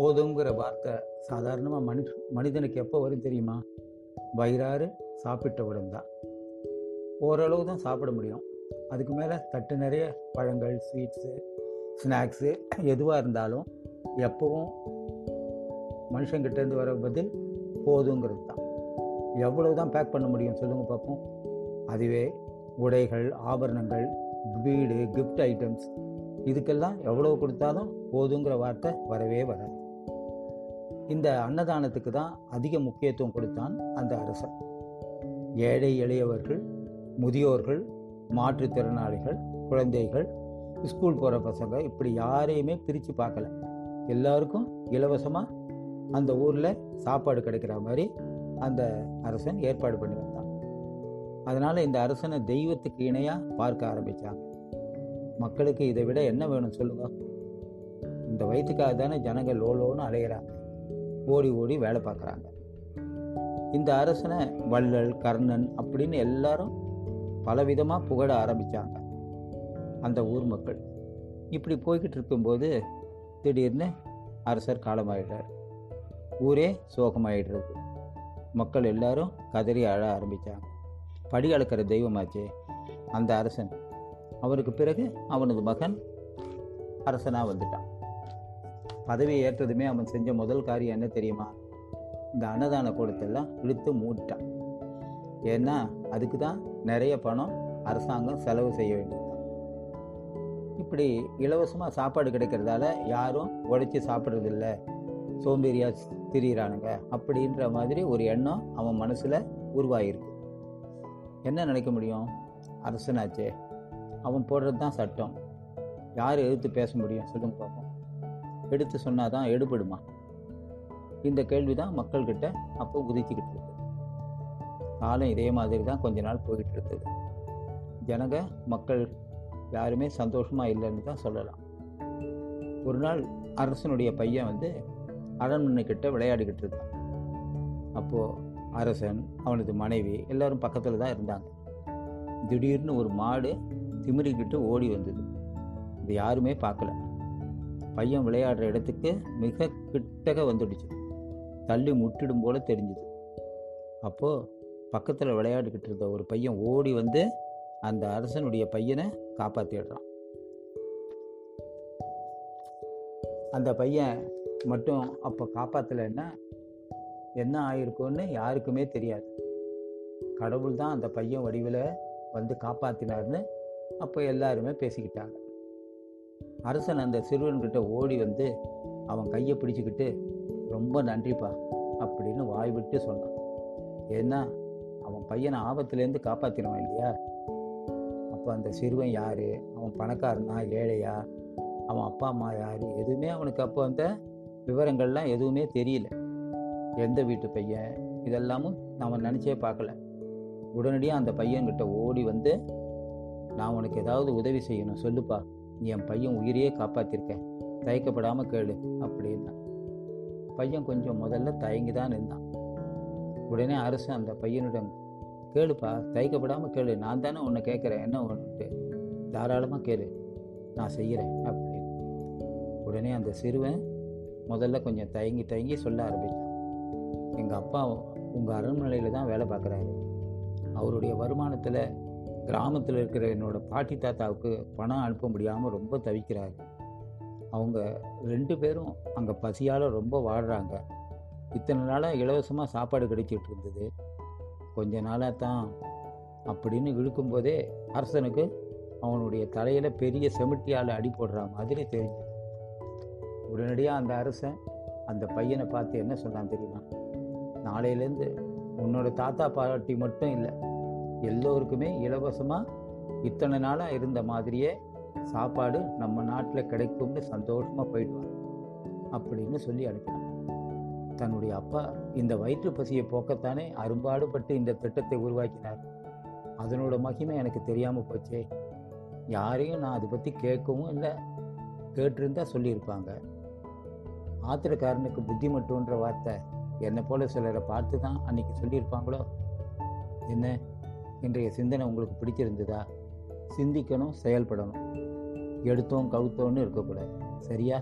போதுங்கிற வார்த்தை சாதாரணமாக மனு மனிதனுக்கு எப்போ வரும் தெரியுமா? வயிறாறு சாப்பிட்டவுடன் தான். ஓரளவு தான் சாப்பிட முடியும். அதுக்கு மேலே தட்டு நிறைய பழங்கள் ஸ்வீட்ஸு ஸ்நாக்ஸு எதுவாக இருந்தாலும் எப்பவும் மனுஷங்கிட்டேருந்து வர பதில் போதுங்கிறது தான். எவ்வளவு தான் பேக் பண்ண முடியும் சொல்லுங்கள் பார்ப்போம் அதுவே உடைகள் ஆபரணங்கள் வீடு கிஃப்ட் ஐட்டம்ஸ் இதுக்கெல்லாம் எவ்வளோ கொடுத்தாலும் போதுங்கிற வார்த்தை வரவே வராது. இந்த அன்னதானத்துக்கு தான் அதிக முக்கியத்துவம் கொடுத்தான் அந்த அரசன் ஏழை எளியவர்கள் முதியோர்கள் மாற்றுத்திறனாளிகள் குழந்தைகள் ஸ்கூல் போகிற பசங்க இப்படி யாரையுமே பிரித்து பார்க்கல. எல்லாருக்கும் இலவசமாக அந்த ஊரில் சாப்பாடு கிடைக்கிற மாதிரி அந்த அரசன் ஏற்பாடு பண்ணி வந்தான். அதனால் இந்த அரசனை தெய்வத்துக்கு இணையாக பார்க்க ஆரம்பித்தாங்க மக்களுக்கு இதை விட என்ன வேணும் சொல்லுங்க? இந்த வயிற்றுக்காக தானே ஜனங்கள் லோலோன்னு அலையிறாங்க. ஓடி ஓடி வேலை பார்க்குறாங்க. இந்த அரசனை வள்ளல் கர்ணன் அப்படின்னு எல்லாரும் பலவிதமாக புகழ ஆரம்பித்தாங்க அந்த ஊர் மக்கள். இப்படி போய்கிட்டு இருக்கும்போது திடீர்னு அரசர் காலமாயிடுறார். ஊரே சோகமாயிடுறது. மக்கள் எல்லாரும் கதறி அழ ஆரம்பித்தாங்க படி அளக்கிற தெய்வமாச்சே அந்த அரசன். அவருக்கு பிறகு அவனது மகன் அரசனாக வந்துட்டான். பதவி ஏற்றதுமே அவன் செஞ்ச முதல் காரியம் என்ன தெரியுமா? இந்த அன்னதான கூடத்தெல்லாம் இழுத்து மூட்டான். ஏன்னா அதுக்கு தான் நிறைய பணம் அரசாங்கம் செலவு செய்ய வேண்டியதுதான் இப்படி இலவசமாக சாப்பாடு கிடைக்கிறதால யாரும் உழைச்சி சாப்பிட்றதில்ல. சோம்பேறியாக திரியிறானுங்க. அப்படின்ற மாதிரி ஒரு எண்ணம் அவன் மனசில் உருவாகிருக்கு என்ன நினைக்க முடியும்? அரசனாச்சே அவன் போடுறது தான் சட்டம். யார் எதிர்த்து பேச முடியும்? சொல்லுங்க பார்ப்போம் எடுத்து சொன்னால் தான் எடுபடுமா? இந்த கேள்வி தான் மக்கள்கிட்ட அப்போ உதிச்சுக்கிட்டு இருக்குது. காலம் இதே மாதிரி தான் கொஞ்ச நாள் போய்கிட்டு இருக்குது. ஜனங்க மக்கள் யாருமே சந்தோஷமாக இல்லைன்னு தான் சொல்லலாம். ஒரு நாள் அரசனுடைய பையன் வந்து அரண்மனை கிட்ட விளையாடிக்கிட்டு இருந்தான். அப்போது அரசன் அவனது மனைவி எல்லாரும் பக்கத்தில் தான் இருந்தாங்க. திடீர்னு ஒரு மாடு திமிரிக்கிட்டு ஓடி வந்தது. இது யாருமே பார்க்கல. பையன் விளையாடுற இடத்துக்கு மிக கிட்டக வந்துடுச்சு. தள்ளி முட்டிடும் போல தெரிஞ்சுது. அப்போது பக்கத்தில் விளையாடிக்கிட்டு இருந்த ஒரு பையன் ஓடி வந்து அந்த அரசனுடைய பையனை காப்பாற்றிடுறான் அந்த பையன் மட்டும் அப்போ காப்பாற்றலைன்னா என்ன ஆயிருக்கும்னு யாருக்குமே தெரியாது. கடவுள் தான் அந்த பையன் வடிவில் வந்து காப்பாற்றினார்னு அப்போ எல்லாருமே பேசிக்கிட்டாங்க. அரசன் அந்த சிறுவன்கிட்ட ஓடி வந்து அவன் கையை பிடிச்சிக்கிட்டு ரொம்ப நன்றிப்பா அப்படின்னு வாய் விட்டு சொன்னான். ஏன்னா அவன் பையனை ஆபத்துலேருந்து காப்பாற்றினவன் இல்லையா? அப்போ அந்த சிறுவன் யார்? அவன் பணக்காரனா ஏழையா? அவன் அப்பா அம்மா யார்? எதுவுமே அவனுக்கு அப்போ அந்த விவரங்கள்லாம் எதுவுமே தெரியல. எந்த வீட்டு பையன்? இதெல்லாமும் நாம் நினச்சே பார்க்கல. உடனடியாக அந்த பையன்கிட்ட ஓடி வந்து நான் உனக்கு ஏதாவது உதவி செய்யணும் சொல்லுப்பா. என் பையன் உயிரையே காப்பாத்திருக்க தயக்கப்படாமல் கேளு அப்படின்னா. பையன் கொஞ்சம் முதல்ல தயங்கி தான் இருந்தான். உடனே அரசு அந்த பையனிடம் கேளுப்பா தயக்கப்படாமல் கேளு நான் தானே உன்னை கேட்குறேன் என்ன ஒன்றுட்டு தாராளமாக கேளு நான் செய்கிறேன் அப்படின்னு. உடனே அந்த சிறுவன் முதல்ல கொஞ்சம் தயங்கி தயங்கி சொல்ல ஆரம்பித்தான் எங்கள் அப்பா உங்கள் அரண்மனையில் தான் வேலை பார்க்குறாரு. அவருடைய வருமானத்தில் கிராமத்தில் இருக்கிற என்னோடய பாட்டி தாத்தாவுக்கு பணம் அனுப்ப முடியாமல் ரொம்ப தவிக்கிறாரு. அவங்க ரெண்டு பேரும் அங்கே பசியால் ரொம்ப வாடுறாங்க. இத்தனை நாளாக இலவசமாக சாப்பாடு கிடைச்சிட்டு இருந்தது. கொஞ்ச நாளாக தான் அப்படின்னு இழுக்கும்போதே அரசனுக்கு அவனுடைய தலையில் பெரிய செமிட்டியால் அடி போடுற மாதிரி தெரிஞ்சது. உடனடியாக அந்த அரசன் அந்த பையனை பார்த்து என்ன சொன்னான் தெரியுமா? நாளையிலேருந்து உன்னோட தாத்தா பாட்டி மட்டும் இல்லை எல்லோருக்குமே இலவசமாக இத்தனை நாளாக இருந்த மாதிரியே சாப்பாடு நம்ம நாட்டில் கிடைக்கும்னு சந்தோஷமாக போயிடுவாங்க அப்படின்னு சொல்லி அனுப்பினான். தன்னுடைய அப்பா இந்த வயிற்று பசியை போக்கத்தானே அரும்பாடுபட்டு இந்த திட்டத்தை உருவாக்கினார். அதனோட மகிமை எனக்கு தெரியாமல் போச்சே. யாரையும் நான் அதை பற்றி கேட்கவும் இல்லை. கேட்டிருந்தா சொல்லியிருப்பாங்க. ஆத்திரக்காரனுக்கு புத்தி மட்டுன்ற வார்த்தை என்னை போல சிலரை பார்த்து தான் அன்னைக்கு சொல்லியிருப்பாங்களோ? என்ன? இன்றைய சிந்தனை உங்களுக்கு பிடிச்சிருந்ததா சிந்திக்கணும் செயல்படணும். எடுத்தோம் கவுத்தோன்னு இருக்கக்கூடாது. சரியா?